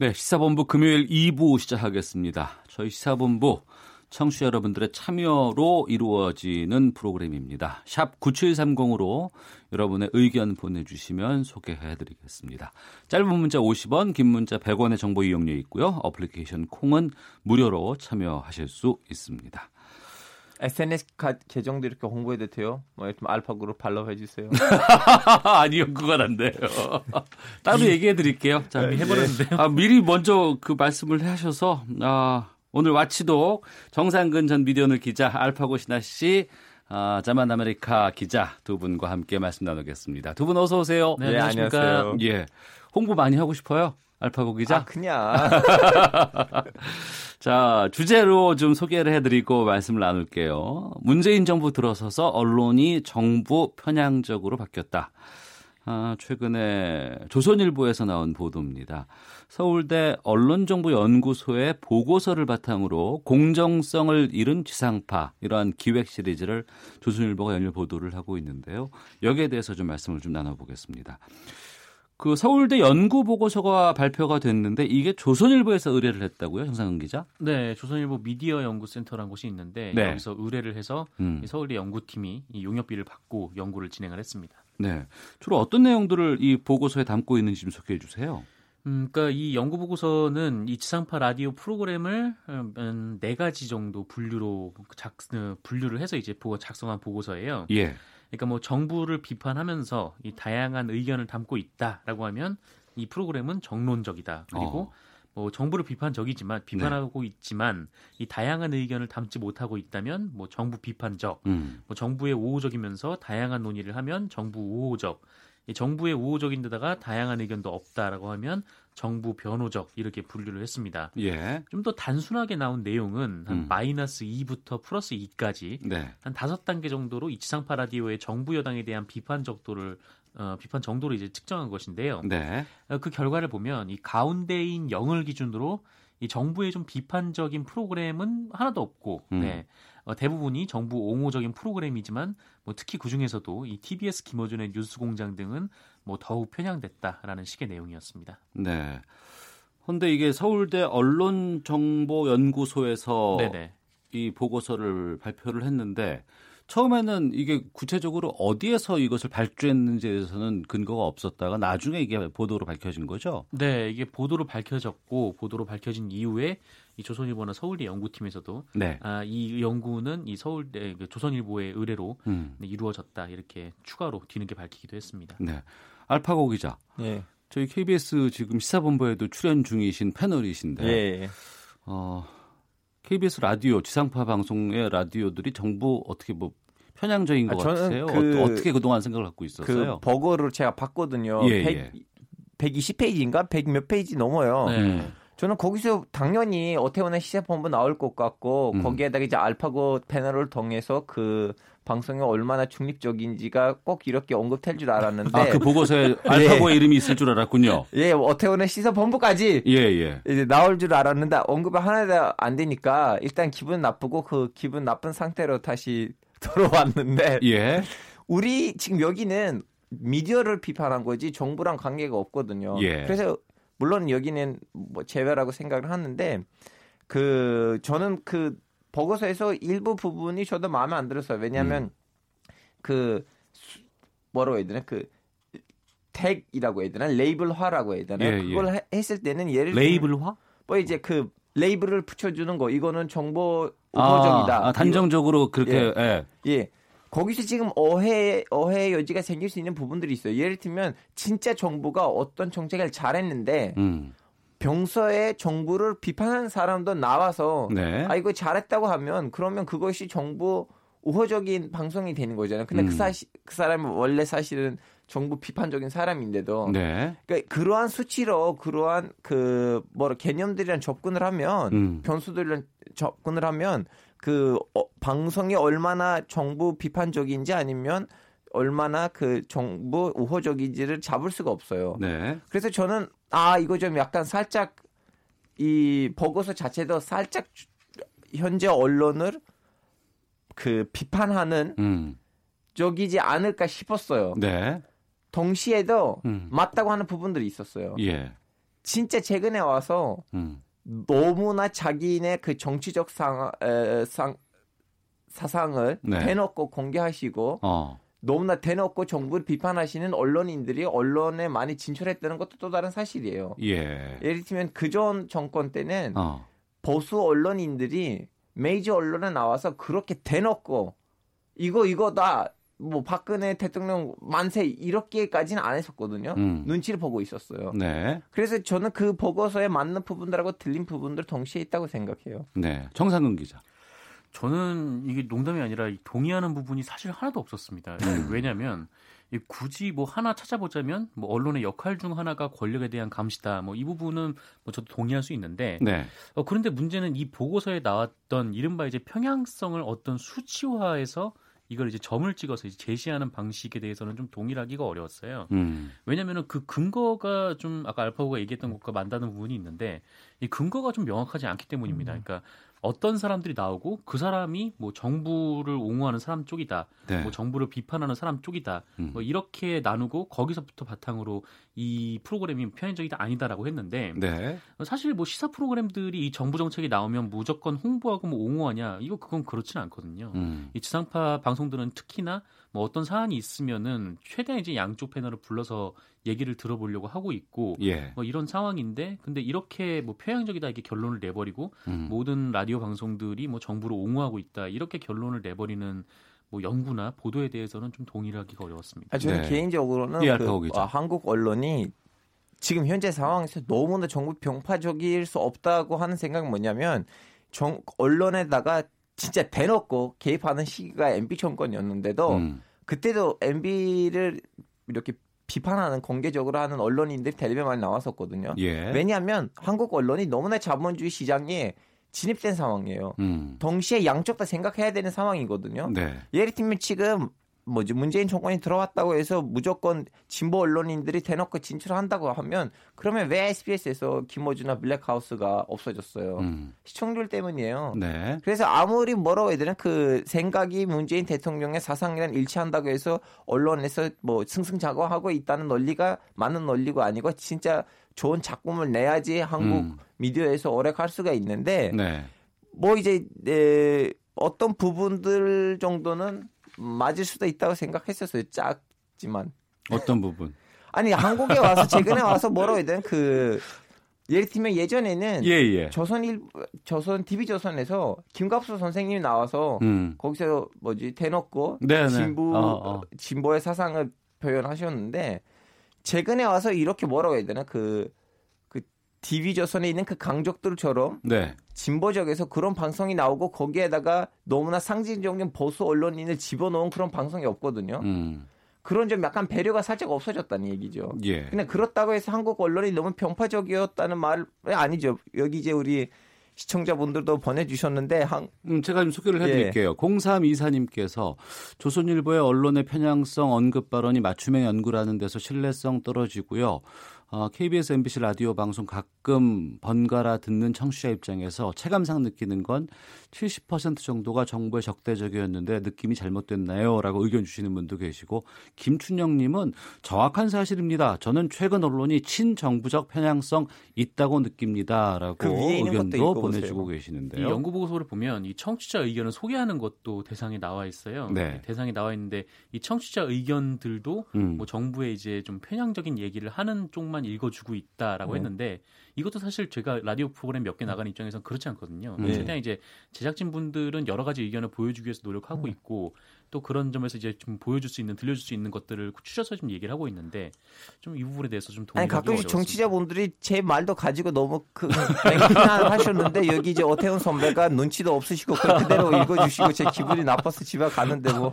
네, 시사본부 금요일 2부 시작하겠습니다. 저희 시사본부 청취자 여러분들의 참여로 이루어지는 프로그램입니다. 샵 9730으로 여러분의 의견 보내주시면 소개해드리겠습니다. 짧은 문자 50원, 긴 문자 100원의 정보 이용료 있고요. 어플리케이션 콩은 무료로 참여하실 수 있습니다. SNS 가, 계정도 이렇게 홍보해도 돼요? 뭐 들면 알파그룹 팔로우 해주세요. 아니요, 그건 안 돼요. 따로 얘기해 드릴게요. 자, 네, 해버렸는데요. 아, 미리 먼저 그 말씀을 하셔서, 아, 오늘 watchdog 정상근 전 미디어오늘 기자, 알파고 시나씨, 아, 자만 아메리카 기자 두 분과 함께 말씀 나누겠습니다. 두 분 어서 오세요. 네, 안녕하세요. 예. 홍보 많이 하고 싶어요? 알파고 기자? 아, 그냥. 자, 주제로 좀 소개를 해드리고 말씀을 나눌게요. 문재인 정부 들어서서 언론이 정부 편향적으로 바뀌었다. 아, 최근에 조선일보에서 나온 보도입니다. 서울대 언론정보연구소의 보고서를 바탕으로 공정성을 잃은 지상파 이러한 기획 시리즈를 조선일보가 연일 보도를 하고 있는데요. 여기에 대해서 좀 말씀을 좀 나눠보겠습니다. 그 서울대 연구 보고서가 발표가 됐는데 이게 조선일보에서 의뢰를 했다고요, 정상근 기자? 네, 조선일보 미디어 연구센터라는 곳이 있는데 네. 여기서 의뢰를 해서 음. 이 서울대 연구팀이 이 용역비를 받고 연구를 진행을 했습니다. 네. 주로 어떤 내용들을 이 보고서에 담고 있는지 좀 소개해 주세요. 음, 그러니까 이 연구 보고서는 이 지상파 라디오 프로그램을 음, 네 가지 정도 분류로 작 어, 분류를 해서 이제 보고 작성한 보고서예요. 예. 그러니까 뭐 정부를 비판하면서 이 다양한 의견을 담고 있다라고 하면 이 프로그램은 정론적이다. 그리고 어. 뭐 정부를 비판적이지만 비판하고 있지만 이 다양한 의견을 담지 못하고 있다면 뭐 정부 비판적, 음. 뭐 정부의 우호적이면서 다양한 논의를 하면 정부 우호적, 이 정부의 우호적인데다가 다양한 의견도 없다라고 하면 정부 변호적 이렇게 분류를 했습니다. 예. 좀 더 단순하게 나온 내용은 한 음. 마이너스 2부터 플러스 2까지 네. 한 다섯 단계 정도로 이 지상파 라디오의 정부 여당에 대한 비판 적도를 어, 비판 정도를 이제 측정한 것인데요. 네. 어, 그 결과를 보면 이 가운데인 0을 기준으로 이 정부의 좀 비판적인 프로그램은 하나도 없고, 음. 네. 어, 대부분이 정부 옹호적인 프로그램이지만 뭐 특히 그 중에서도 이 TBS 김어준의 뉴스공장 등은 뭐 더욱 편향됐다라는 식의 내용이었습니다. 네. 근데 이게 서울대 언론정보연구소에서 네네. 이 보고서를 발표를 했는데 처음에는 이게 구체적으로 어디에서 이것을 발주했는지에 대해서는 근거가 없었다가 나중에 이게 보도로 밝혀진 거죠. 네, 이게 보도로 밝혀졌고 보도로 밝혀진 이후에 이 조선일보나 서울대 연구팀에서도 네. 아, 이 연구는 이 서울대 그 조선일보의 의뢰로 음. 네, 이루어졌다 이렇게 추가로 뒤늦게 밝히기도 했습니다. 네. 알파고 기자. 예. 저희 KBS 지금 시사본부에도 출연 중이신 패널이신데 예. 어, KBS 라디오 지상파 방송의 라디오들이 정부 어떻게 뭐 편향적인 것 아, 저는 같으세요? 그- 어, 어떻게 그동안 생각을 갖고 그 있었어요? 버거를 제가 봤거든요. 예, 100, 예. 120페이지인가? 100 몇 페이지 넘어요. 네. 음. 저는 거기서 당연히 어태원의 시사본부 나올 것 같고 음. 거기에다가 이제 알파고 패널을 통해서 그 방송이 얼마나 중립적인지가 꼭 이렇게 언급될 줄 알았는데 아, 그 보고서에 알파고의 이름이 있을 줄 알았군요. 예 어태원의 시사 본부까지 예, 예. 이제 나올 줄 알았는데 언급이 하나도 안 되니까 일단 기분 나쁘고 그 기분 나쁜 상태로 다시 돌아왔는데 예. 우리 지금 여기는 미디어를 비판한 거지 정부랑 관계가 없거든요. 예. 그래서 물론 여기는 뭐 제외라고 생각을 하는데 그 저는 그 보고서에서 일부 부분이 저도 마음에 안 들었어요. 왜냐하면 음. 그 수- 뭐라고 해야 되나 그 택이라고 해야 되나 레이블화라고 해야 되나 예, 예. 그걸 해- 했을 때는 예를 레이블화? 뭐 이제 그 레이블을 붙여주는 거 이거는 정보 우호적이다. 아, 아, 단정적으로 그렇게 예. 예. 거기서 지금 어해 어해 여지가 생길 수 있는 부분들이 있어요. 예를 들면 진짜 정부가 어떤 정책을 잘했는데 음. 평소에 정부를 비판하는 사람도 나와서 네. 아 이거 잘했다고 하면 그러면 그것이 정부 우호적인 방송이 되는 거잖아요. 근데 음. 그 사실 그 사람은 원래 사실은 정부 비판적인 사람인데도 네. 그러니까 그러한 수치로 그러한 그 뭐라 개념들이랑 접근을 하면 음. 변수들이랑 접근을 하면 그 어, 방송이 얼마나 정부 비판적인지 아니면 얼마나 그 정부 우호적인지를 잡을 수가 없어요. 네. 그래서 저는 아 이거 좀 약간 살짝 이 보고서 자체도 살짝 주- 현재 언론을 그 비판하는 음. 쪽이지 않을까 싶었어요. 네. 동시에도 음. 맞다고 하는 부분들이 있었어요. 예. 진짜 최근에 와서 음. 너무나 자기네 그 정치적 상, 에, 상 사상을 네. 대놓고 공개하시고 어. 너무나 대놓고 정부를 비판하시는 언론인들이 언론에 많이 진출했다는 것도 또 다른 사실이에요. 예. 예를 들면 그 전 정권 때는 어. 보수 언론인들이 메이저 언론에 나와서 그렇게 대놓고 이거 이거다 뭐 박근혜 대통령 만세 이렇게까지는 안 했었거든요. 음. 눈치를 보고 있었어요. 네. 그래서 저는 그 보고서에 맞는 부분들하고 틀린 부분들 동시에 있다고 생각해요. 네. 정상근 기자. 저는 이게 농담이 아니라 이 동의하는 부분이 사실 하나도 없었습니다. 음. 왜냐하면 이 굳이 뭐 하나 찾아보자면 뭐 언론의 역할 중 하나가 권력에 대한 감시다. 뭐 이 부분은 뭐 저도 동의할 수 있는데 네. 어, 그런데 문제는 이 보고서에 나왔던 이른바 이제 평양성을 어떤 수치화해서 이걸 이제 점을 찍어서 이제 제시하는 방식에 대해서는 좀 동일하기가 어려웠어요. 음. 왜냐하면 그 근거가 좀 아까 알파고가 얘기했던 것과 맞닿는 부분이 있는데 이 근거가 좀 명확하지 않기 때문입니다. 그러니까 어떤 사람들이 나오고 그 사람이 뭐 정부를 옹호하는 사람 쪽이다, 네. 뭐 정부를 비판하는 사람 쪽이다, 음. 뭐 이렇게 나누고 거기서부터 바탕으로 이 프로그램이 편향적이다 아니다라고 했는데 네. 사실 뭐 시사 프로그램들이 이 정부 정책이 나오면 무조건 홍보하고 뭐 옹호하냐 이거 그건 그렇지는 않거든요. 음. 이 지상파 방송들은 특히나 뭐 어떤 사안이 있으면은 최대한 이제 양쪽 패널을 불러서 얘기를 들어보려고 하고 있고 예. 뭐 이런 상황인데 근데 이렇게 뭐 표양적이다 이렇게 결론을 내버리고 음. 모든 라디오 방송들이 뭐 정부를 옹호하고 있다 이렇게 결론을 내버리는 뭐 연구나 보도에 대해서는 좀 동일하기가 어려웠습니다. 아, 저는 네. 개인적으로는 예, 그. 아, 한국 언론이 지금 현재 상황에서 너무나 정부 병파적일 수 없다고 하는 생각은 뭐냐면 정, 언론에다가 진짜 대놓고 개입하는 시기가 MB 정권이었는데도 음. 그때도 MB를 이렇게 비판하는 공개적으로 하는 언론인들이 텔레비에 많이 나왔었거든요. 예. 왜냐하면 한국 언론이 너무나 자본주의 시장에 진입된 상황이에요. 음. 동시에 양쪽 다 생각해야 되는 상황이거든요. 네. 예를 들면 지금 뭐지 문재인 정권이 들어왔다고 해서 무조건 진보 언론인들이 대놓고 진출한다고 하면 그러면 왜 SBS에서 김어준나 블랙하우스가 없어졌어요? 음. 시청률 때문이에요. 네. 그래서 아무리 뭐라고 해야 되나 그 생각이 문재인 대통령의 사상이랑 일치한다고 해서 언론에서 뭐 승승장구하고 있다는 논리가 맞는 논리가 아니고 진짜 좋은 작품을 내야지 한국 음. 미디어에서 오래 갈 수가 있는데 네. 뭐 이제 에, 어떤 부분들 정도는 맞을 수도 있다고 생각했었어요. 작지만 어떤 부분? 아니 한국에 와서 최근에 와서 뭐라고 해야 되나 그 예를 들면 예전에는 예, 예. 조선 일 조선 TV 조선에서 김갑수 선생님이 나와서 음. 거기서 뭐지 대놓고 네, 네. 진보 어, 어. 진보의 사상을 표현하셨는데 최근에 와서 이렇게 뭐라고 해야 되나 그 그 TV 조선에 있는 그 강족들처럼 네. 진보적에서 그런 방송이 나오고 거기에다가 너무나 상징적인 보수 언론인을 집어넣은 그런 방송이 없거든요. 음. 그런 좀 약간 배려가 살짝 없어졌다는 얘기죠. 예. 근데 그렇다고 해서 한국 언론이 너무 편파적이었다는 말은 아니죠. 여기 이제 우리 시청자분들도 보내주셨는데 한, 음, 제가 좀 소개를 예. 해드릴게요. 0324님께서 조선일보의 언론의 편향성 언급 발언이 맞춤형 연구라는 데서 신뢰성 떨어지고요. 어, KBS, MBC 라디오 방송 가끔 번갈아 듣는 청취자 입장에서 체감상 느끼는 건 70% 정도가 정부에 적대적이었는데 느낌이 잘못됐나요? 라고 의견 주시는 분도 계시고 김춘영 님은 정확한 사실입니다. 저는 최근 언론이 친정부적 편향성 있다고 느낍니다. 라고 그 의견도. 보내주고 이 계시는데요. 연구 보고서를 보면 이 청취자 의견을 소개하는 것도 대상에 나와 있어요. 네. 대상에 나와 있는데 이 청취자 의견들도 음. 뭐 정부의 이제 좀 편향적인 얘기를 하는 쪽만 읽어주고 있다라고 네. 했는데 이것도 사실 제가 라디오 프로그램 몇 개 나가는 입장에서는 그렇지 않거든요. 네. 최대한 이제 제작진 분들은 여러 가지 의견을 보여주기 위해서 노력하고 음. 있고 또 그런 점에서 이제 좀 보여줄 수 있는 들려줄 수 있는 것들을 추려서 좀 얘기를 하고 있는데 좀 이 부분에 대해서 좀 동의하기 아니 가끔씩 어려웠습니다. 정치자분들이 제 말도 가지고 너무 그 맹신하셨는데 여기 이제 오태훈 선배가 눈치도 없으시고 그대로 읽어주시고 제 기분이 나빠서 집에 가는데 뭐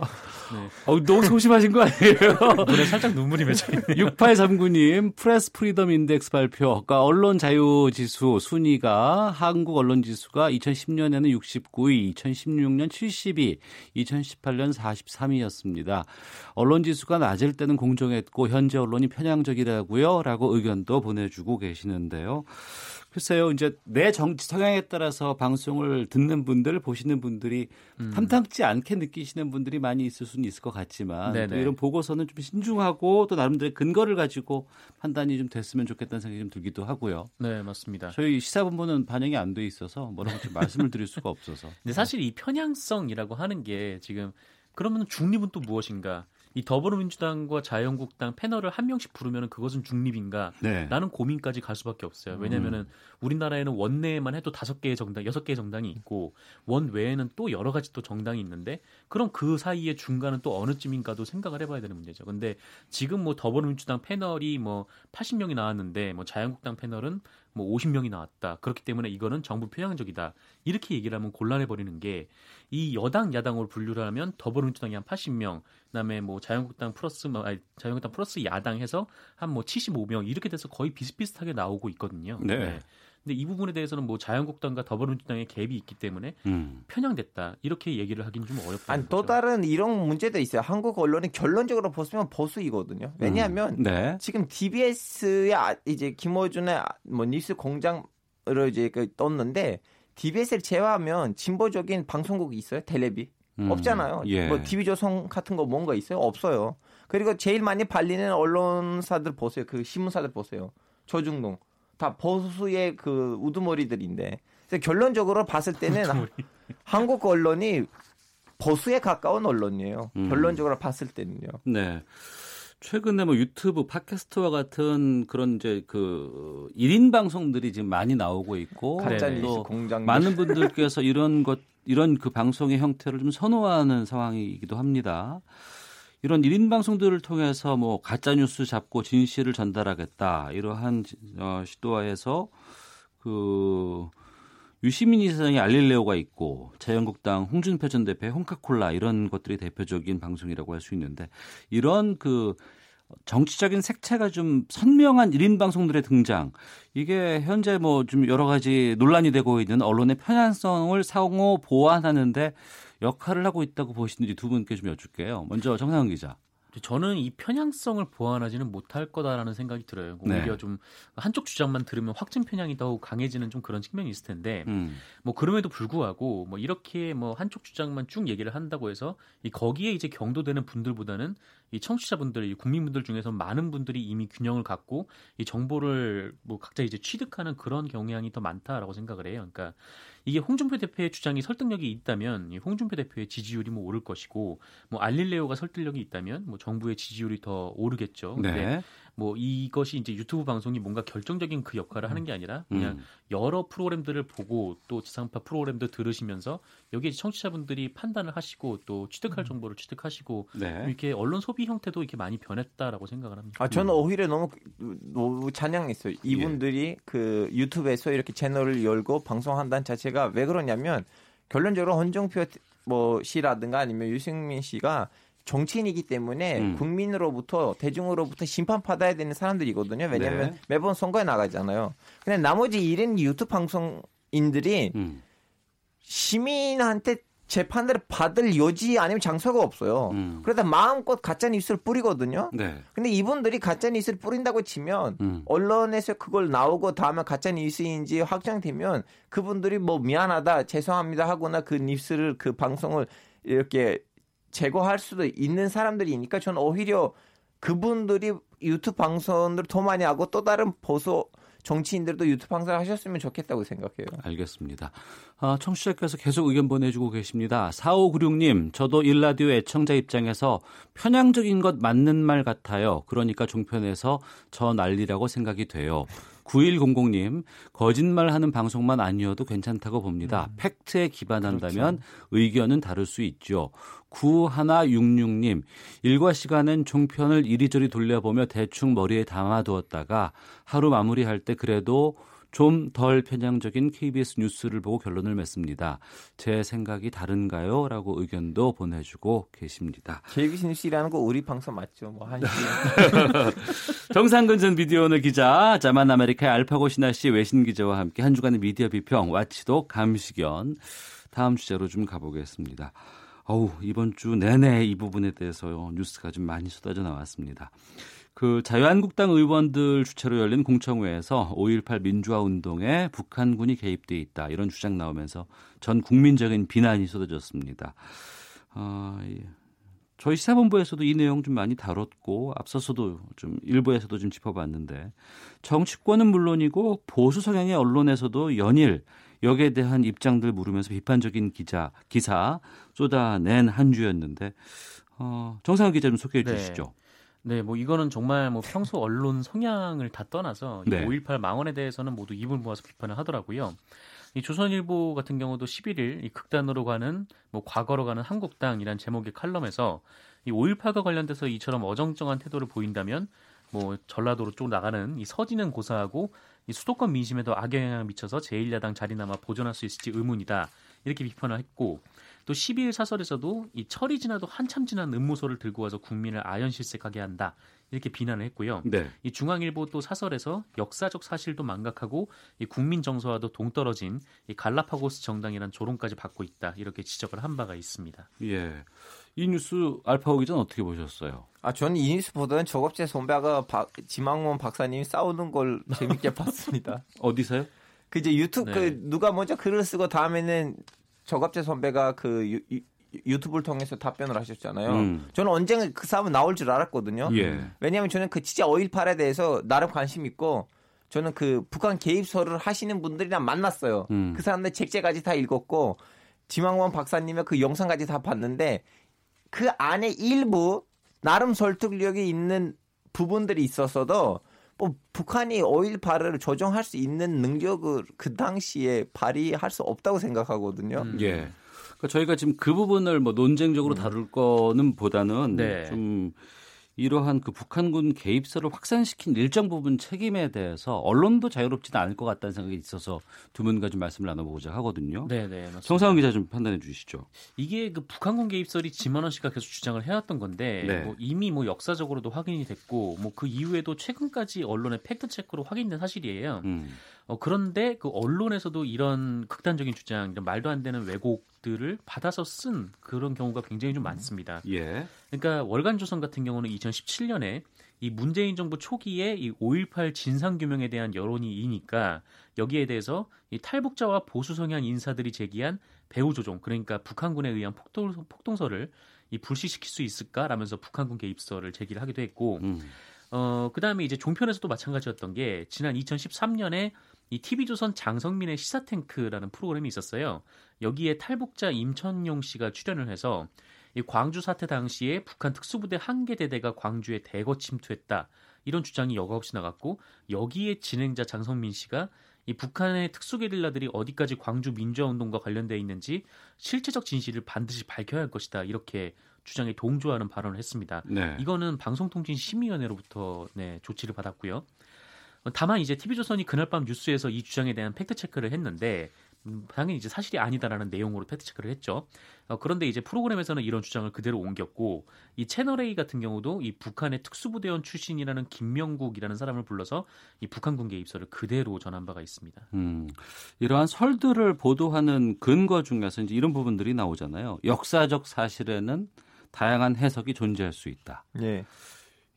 어, 너무 소심하신 거 아니에요? 눈에 살짝 눈물이 맺혀 있네요. 6839님 Press Freedom Index 발표. 그러니까 언론 자유 지수 순위가 한국 언론 지수가 2010년에는 69위, 2016년 72, 2018년 43위였습니다. 언론 지수가 낮을 때는 공정했고 현재 언론이 편향적이라고요 라고 의견도 보내주고 계시는데요. 글쎄요, 이제 내 정치 성향에 따라서 방송을 듣는 분들, 보시는 분들이 음. 탐탁지 않게 느끼시는 분들이 많이 있을 수는 있을 것 같지만 또. 이런 보고서는 좀 신중하고 또 나름대로 근거를 가지고 판단이 좀 됐으면 좋겠다는 생각이 좀 들기도 하고요. 네, 맞습니다. 저희 시사본부는 반영이 안 돼 있어서 뭐라고 좀 말씀을 드릴 수가 없어서. 근데 사실 이 편향성이라고 하는 게 지금 그러면 중립은 또 무엇인가? 이 더불어민주당과 자유한국당 패널을 한 명씩 부르면 그것은 중립인가? 네. 라는 고민까지 갈 수밖에 없어요. 왜냐면은 우리나라에는 원내에만 해도 다섯 개의 정당, 여섯 개의 정당이 있고 원 외에는 또 여러 가지 또 정당이 있는데 그럼 그 사이의 중간은 또 어느쯤인가도 생각을 해봐야 되는 문제죠. 근데 지금 뭐 더불어민주당 패널이 뭐 80명이 나왔는데 뭐 자유한국당 패널은 뭐 50명이 나왔다. 그렇기 때문에 이거는 정부 편향적이다. 이렇게 얘기를 하면 곤란해 버리는 게 이 여당 야당으로 분류를 하면 더불어민주당이 한 80명, 그다음에 뭐 자유한국당 플러스 뭐 아니, 자유한국당 플러스 야당 해서 한 뭐 75명 이렇게 돼서 거의 비슷비슷하게 나오고 있거든요. 네. 근데 이 부분에 대해서는 뭐 자유한국당과 더불어민주당의 갭이 있기 때문에 음. 편향됐다 이렇게 얘기를 하기는 좀 어렵다. 아니 또 다른 이런 문제도 있어요. 한국 언론이 결론적으로 보시면 보수이거든요. 왜냐하면 네. 지금 DBS의 아- 이제 김어준의 아- 뭐 뉴스 공장으로 이제 그 떴는데 DBS를 제외하면 진보적인 방송국이 있어요? 텔레비 음. 없잖아요. 예. 뭐 TV조선 같은 거 뭔가 있어요? 없어요. 그리고 제일 많이 발리는 언론사들 보세요. 그 신문사들 보세요. 조중동 다 보수의 그 우두머리들인데 결론적으로 봤을 때는 한국 언론이 보수에 가까운 언론이에요. 음. 결론적으로 봤을 때는요. 네. 최근에 뭐 유튜브, 팟캐스트와 같은 그런 이제 그 1인 방송들이 지금 많이 나오고 있고 또 공장 많은 분들께서 이런 것 이런 그 방송의 형태를 좀 선호하는 상황이기도 합니다. 이런 1인 방송들을 통해서 뭐 가짜 뉴스 잡고 진실을 전달하겠다. 이러한 어, 시도하에서 그 유시민 이사장이 알릴레오가 있고 자유한국당 홍준표 전 대표의 홍카콜라 이런 것들이 대표적인 방송이라고 할 수 있는데 이런 그 정치적인 색채가 좀 선명한 1인 방송들의 등장. 이게 현재 뭐 좀 여러 가지 논란이 되고 있는 언론의 편향성을 상호 보완하는데 역할을 하고 있다고 보시는지 두 분께 좀 여쭐게요. 먼저 정상훈 기자. 저는 이 편향성을 보완하지는 못할 거다라는 생각이 들어요. 네. 오히려 좀 한쪽 주장만 들으면 확증 편향이 더욱 강해지는 좀 그런 측면이 있을 텐데 음. 뭐 그럼에도 불구하고 뭐 이렇게 뭐 한쪽 주장만 쭉 얘기를 한다고 해서 이 거기에 이제 경도되는 분들보다는 이 청취자분들, 이 국민분들 중에서 많은 분들이 이미 균형을 갖고 이 정보를 뭐 각자 이제 취득하는 그런 경향이 더 많다라고 생각을 해요. 그러니까 이게 홍준표 대표의 주장이 설득력이 있다면 이 홍준표 대표의 지지율이 뭐 오를 것이고 뭐 알릴레오가 설득력이 있다면 뭐 정부의 지지율이 더 오르겠죠. 네. 뭐 이것이 이제 유튜브 방송이 뭔가 결정적인 그 역할을 하는 게 아니라 그냥 음. 여러 프로그램들을 보고 또 지상파 프로그램도 들으시면서 여기에 청취자분들이 판단을 하시고 또 취득할 정보를 취득하시고 네. 이렇게 언론 소비 형태도 이렇게 많이 변했다라고 생각을 합니다. 아, 저는 오히려 너무, 너무 찬양했어요. 이분들이 그 유튜브에서 이렇게 채널을 열고 방송한다는 자체가 왜 그러냐면 결론적으로 헌정표 뭐 씨라든가 아니면 유승민 씨가 정치인이기 때문에 음. 국민으로부터 대중으로부터 심판받아야 되는 사람들이거든요. 왜냐하면 네. 매번 선거에 나가잖아요. 근데 나머지 일인 유튜브 방송인들이 음. 시민한테 재판을 받을 여지 아니면 장소가 없어요. 음. 그러다 마음껏 가짜 뉴스를 뿌리거든요. 네. 근데 이분들이 가짜 뉴스를 뿌린다고 치면 음. 언론에서 그걸 나오고 다음에 가짜 뉴스인지 확정되면 그분들이 뭐 미안하다 죄송합니다 하거나 그 뉴스를 그 방송을 이렇게 제거할 수도 있는 사람들이니까 저는 오히려 그분들이 유튜브 방송을 더 많이 하고 또 다른 보수 정치인들도 유튜브 방송을 하셨으면 좋겠다고 생각해요. 알겠습니다. 아, 청취자께서 계속 의견 보내주고 계십니다. 4596님, 저도 일라디오 애청자 입장에서 편향적인 것 맞는 말 같아요. 그러니까 종편에서 저 난리라고 생각이 돼요. 9100님, 거짓말 하는 방송만 아니어도 괜찮다고 봅니다. 팩트에 기반한다면 의견은 다를 수 있죠. 9166님, 일과 시간은 종편을 이리저리 돌려보며 대충 머리에 담아두었다가 하루 마무리할 때 그래도 좀 덜 편향적인 KBS 뉴스를 보고 결론을 맺습니다. 제 생각이 다른가요? 라고 의견도 보내주고 계십니다. KBS 뉴스라는 거 우리 방송 맞죠? 뭐한 시. 정상근 전 미디어오늘 기자, 자만 아메리카의 알파고 신하 씨 외신 기자와 함께 한 주간의 미디어 비평, 와치도 감시견. 다음 주제로 좀 가보겠습니다. 어우, 이번 주 내내 이 부분에 대해서 뉴스가 좀 많이 쏟아져 나왔습니다. 그 자유한국당 의원들 주최로 열린 공청회에서 5.18 민주화 운동에 북한군이 개입돼 있다 이런 주장 나오면서 전 국민적인 비난이 쏟아졌습니다. 어, 예. 저희 시사본부에서도 이 내용 좀 많이 다뤘고 앞서서도 좀 일부에서도 좀 짚어봤는데 정치권은 물론이고 보수 성향의 언론에서도 연일 여기에 대한 입장들 물으면서 비판적인 기자 기사 쏟아낸 한 주였는데 어, 정상훈 기자 좀 소개해 네. 주시죠. 네, 뭐 이거는 정말 뭐 평소 언론 성향을 다 떠나서 이 네. 5.18 망언에 대해서는 모두 입을 모아서 비판을 하더라고요. 이 조선일보 같은 경우도 11일 이 극단으로 가는 뭐 과거로 가는 한국당이란 제목의 칼럼에서 이 5.18과 관련돼서 이처럼 어정쩡한 태도를 보인다면 뭐 전라도로 쭉 나가는 이 서지는 고사하고 이 수도권 민심에도 악영향을 미쳐서 제1야당 자리나마 보존할 수 있을지 의문이다. 이렇게 비판을 했고 또 12일 사설에서도 이 철이 지나도 한참 지난 음모소를 들고 와서 국민을 아연실색하게 한다. 이렇게 비난을 했고요. 네. 이 중앙일보 또 사설에서 역사적 사실도 망각하고 이 국민 정서와도 동떨어진 이 갈라파고스 정당이란 조롱까지 받고 있다. 이렇게 지적을 한 바가 있습니다. 예. 이 뉴스 알파고 기자는 어떻게 보셨어요? 아 저는 이 뉴스 보던 저겁제 선배가 박, 지망원 박사님이 싸우는 걸 재밌게 봤습니다. 어디서요? 그 이제 유튜브 네. 그 누가 먼저 글을 쓰고 다음에는 저갑재 선배가 그 유, 유, 유 튜브를 통해서 답변을 하셨잖아요. 음. 저는 언젠가 그 사람은 나올 줄 알았거든요. 예. 왜냐하면 저는 그 진짜 5.18에 대해서 나름 관심 있고 저는 그 북한 개입설을 하시는 분들이랑 만났어요. 음. 그 사람들 책제까지 다 읽었고 지망원 박사님의 그 영상까지 다 봤는데 그 안에 일부 나름 설득력이 있는 부분들이 있었어도 뭐 북한이 5.18을 조정할 수 있는 능력을 그 당시에 발휘할 수 없다고 생각하거든요. 음. 예. 그러니까 저희가 지금 그 부분을 뭐 논쟁적으로 다룰 거는 보다는 네. 좀 이러한 그 북한군 개입설을 확산시킨 일정 부분 책임에 대해서 언론도 자유롭지는 않을 것 같다는 생각이 있어서 두 분과 좀 말씀을 나눠보고자 하거든요. 네, 네. 정상훈 기자 좀 판단해 주시죠. 이게 그 북한군 개입설이 지만원 씨가 계속 주장을 해왔던 건데 네. 뭐 이미 뭐 역사적으로도 확인이 됐고 뭐 그 이후에도 최근까지 언론의 팩트 체크로 확인된 사실이에요. 음. 어, 그런데 그 언론에서도 이런 극단적인 주장, 이런 말도 안 되는 왜곡들을 받아서 쓴 그런 경우가 굉장히 좀 많습니다. 예. 그러니까 월간조선 같은 경우는 2017년에 이 문재인 정부 초기에 이 5.18 진상규명에 대한 여론이 이니까 여기에 대해서 이 탈북자와 보수 성향 인사들이 제기한 배후 조종, 그러니까 북한군에 의한 폭동, 폭동설을 이 불식시킬 수 있을까라면서 북한군 개입설을 제기를 하기도 했고, 음. 어, 그 다음에 이제 종편에서도 마찬가지였던 게 지난 2013년에 이 TV조선 장성민의 시사탱크라는 프로그램이 있었어요. 여기에 탈북자 임천용 씨가 출연을 해서 이 광주 사태 당시에 북한 특수부대 한 개 대대가 광주에 대거 침투했다. 이런 주장이 여과 없이 나갔고 여기에 진행자 장성민 씨가 이 북한의 특수게릴라들이 어디까지 광주 민주화 운동과 관련돼 있는지 실체적 진실을 반드시 밝혀야 할 것이다. 이렇게 주장에 동조하는 발언을 했습니다. 네. 이거는 방송통신심의위원회로부터 네, 조치를 받았고요. 어, 다만 이제 TV조선이 그날 밤 뉴스에서 이 주장에 대한 팩트 체크를 했는데 음, 당연히 이제 사실이 아니다라는 내용으로 팩트 체크를 했죠. 어, 그런데 이제 프로그램에서는 이런 주장을 그대로 옮겼고 이 채널 A 같은 경우도 이 북한의 특수부대원 출신이라는 김명국이라는 사람을 불러서 이 북한군 개입설을 그대로 전한 바가 있습니다. 음, 이러한 설들을 보도하는 근거 중에서 이제 이런 부분들이 나오잖아요. 역사적 사실에는 다양한 해석이 존재할 수 있다. 예.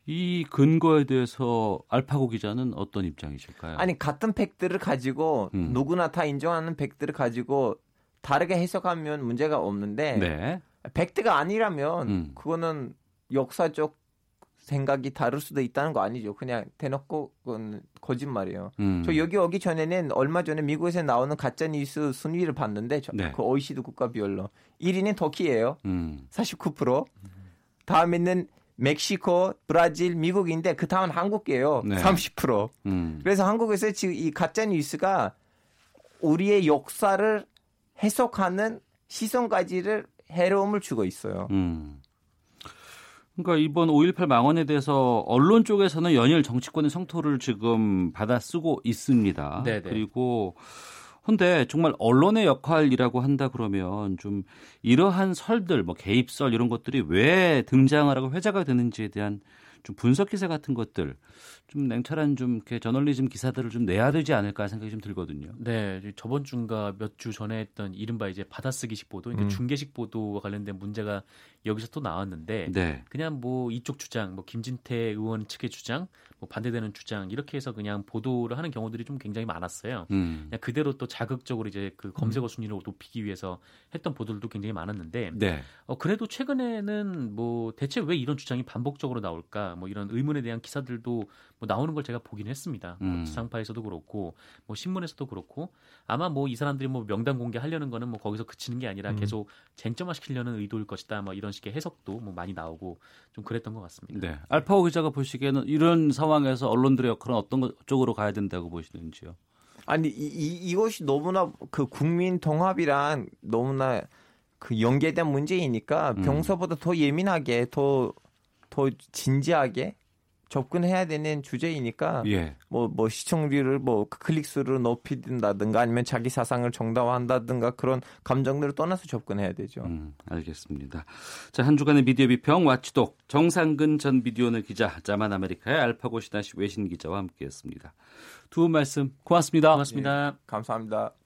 이 근거에 대해서 알파고 기자는 어떤 입장이실까요? 아니 같은 팩트를 가지고 음. 누구나 다 인정하는 팩트를 가지고 다르게 해석하면 문제가 없는데 네. 팩트가 아니라면 음. 그거는 역사적 생각이 다를 수도 있다는 거 아니죠. 그냥 대놓고 그건 거짓말이에요. 음. 저 여기 오기 전에는 얼마 전에 미국에서 나오는 가짜 뉴스 순위를 봤는데 저- 네. 그 OECD 국가 비율로 1위는 터키예요. 음. 49%. 다음에는 멕시코, 브라질, 미국인데 그 다음은 한국이에요. 네. 30%. 음. 그래서 한국에서 지금 이 가짜 뉴스가 우리의 역사를 해석하는 시선까지를 해로움을 주고 있어요. 음. 그러니까 이번 5.18 망언에 대해서 언론 쪽에서는 연일 정치권의 성토를 지금 받아 쓰고 있습니다. 네네. 그리고 근데 정말 언론의 역할이라고 한다 그러면 좀 이러한 설들, 뭐 개입설 이런 것들이 왜 등장을 하고 회자가 되는지에 대한 좀 분석 기사 같은 것들, 좀 냉철한 좀 이렇게 저널리즘 기사들을 좀 내야 되지 않을까 생각이 좀 들거든요. 네, 저번 주인가 몇 주 전에 했던 이른바 이제 받아쓰기식 보도, 그러니까 음. 중계식 보도와 관련된 문제가 여기서 또 나왔는데 네. 그냥 뭐 이쪽 주장, 뭐 김진태 의원 측의 주장, 뭐 반대되는 주장 이렇게 해서 그냥 보도를 하는 경우들이 좀 굉장히 많았어요. 음. 그냥 그대로 또 자극적으로 이제 그 검색어 순위를 높이기 위해서 했던 보도들도 굉장히 많았는데 네. 어, 그래도 최근에는 뭐 대체 왜 이런 주장이 반복적으로 나올까 뭐 이런 의문에 대한 기사들도 뭐 나오는 걸 제가 보긴 했습니다. 뭐 음. 지상파에서도 그렇고 뭐 신문에서도 그렇고 아마 뭐 이 사람들이 뭐 명단 공개하려는 거는 뭐 거기서 그치는 게 아니라 음. 계속 쟁점화 시키려는 의도일 것이다. 뭐 이런 식의 해석도 뭐 많이 나오고 좀 그랬던 것 같습니다. 네. 알파오 기자가 보시기에는 이런 상황 에서 언론들의 역할은 어떤 것- 쪽으로 가야 된다고 보시는지요? 아니 이, 이 이것이 너무나 그 국민 통합이랑 너무나 그 연계된 문제이니까 음. 평소보다 더 예민하게 더 더 진지하게 접근해야 되는 주제이니까 예. 뭐뭐 시청률을 뭐 클릭 수를 높이든다든가 아니면 자기 사상을 정당화한다든가 그런 감정들을 떠나서 접근해야 되죠. 음, 알겠습니다. 자, 한 주간의 미디어 비평 와치독 정상근 전 미디어오늘 기자, 자만 아메리카의 알파고 시다시 외신 기자와 함께했습니다. 두 분 말씀 고맙습니다. 고맙습니다. 감사합니다.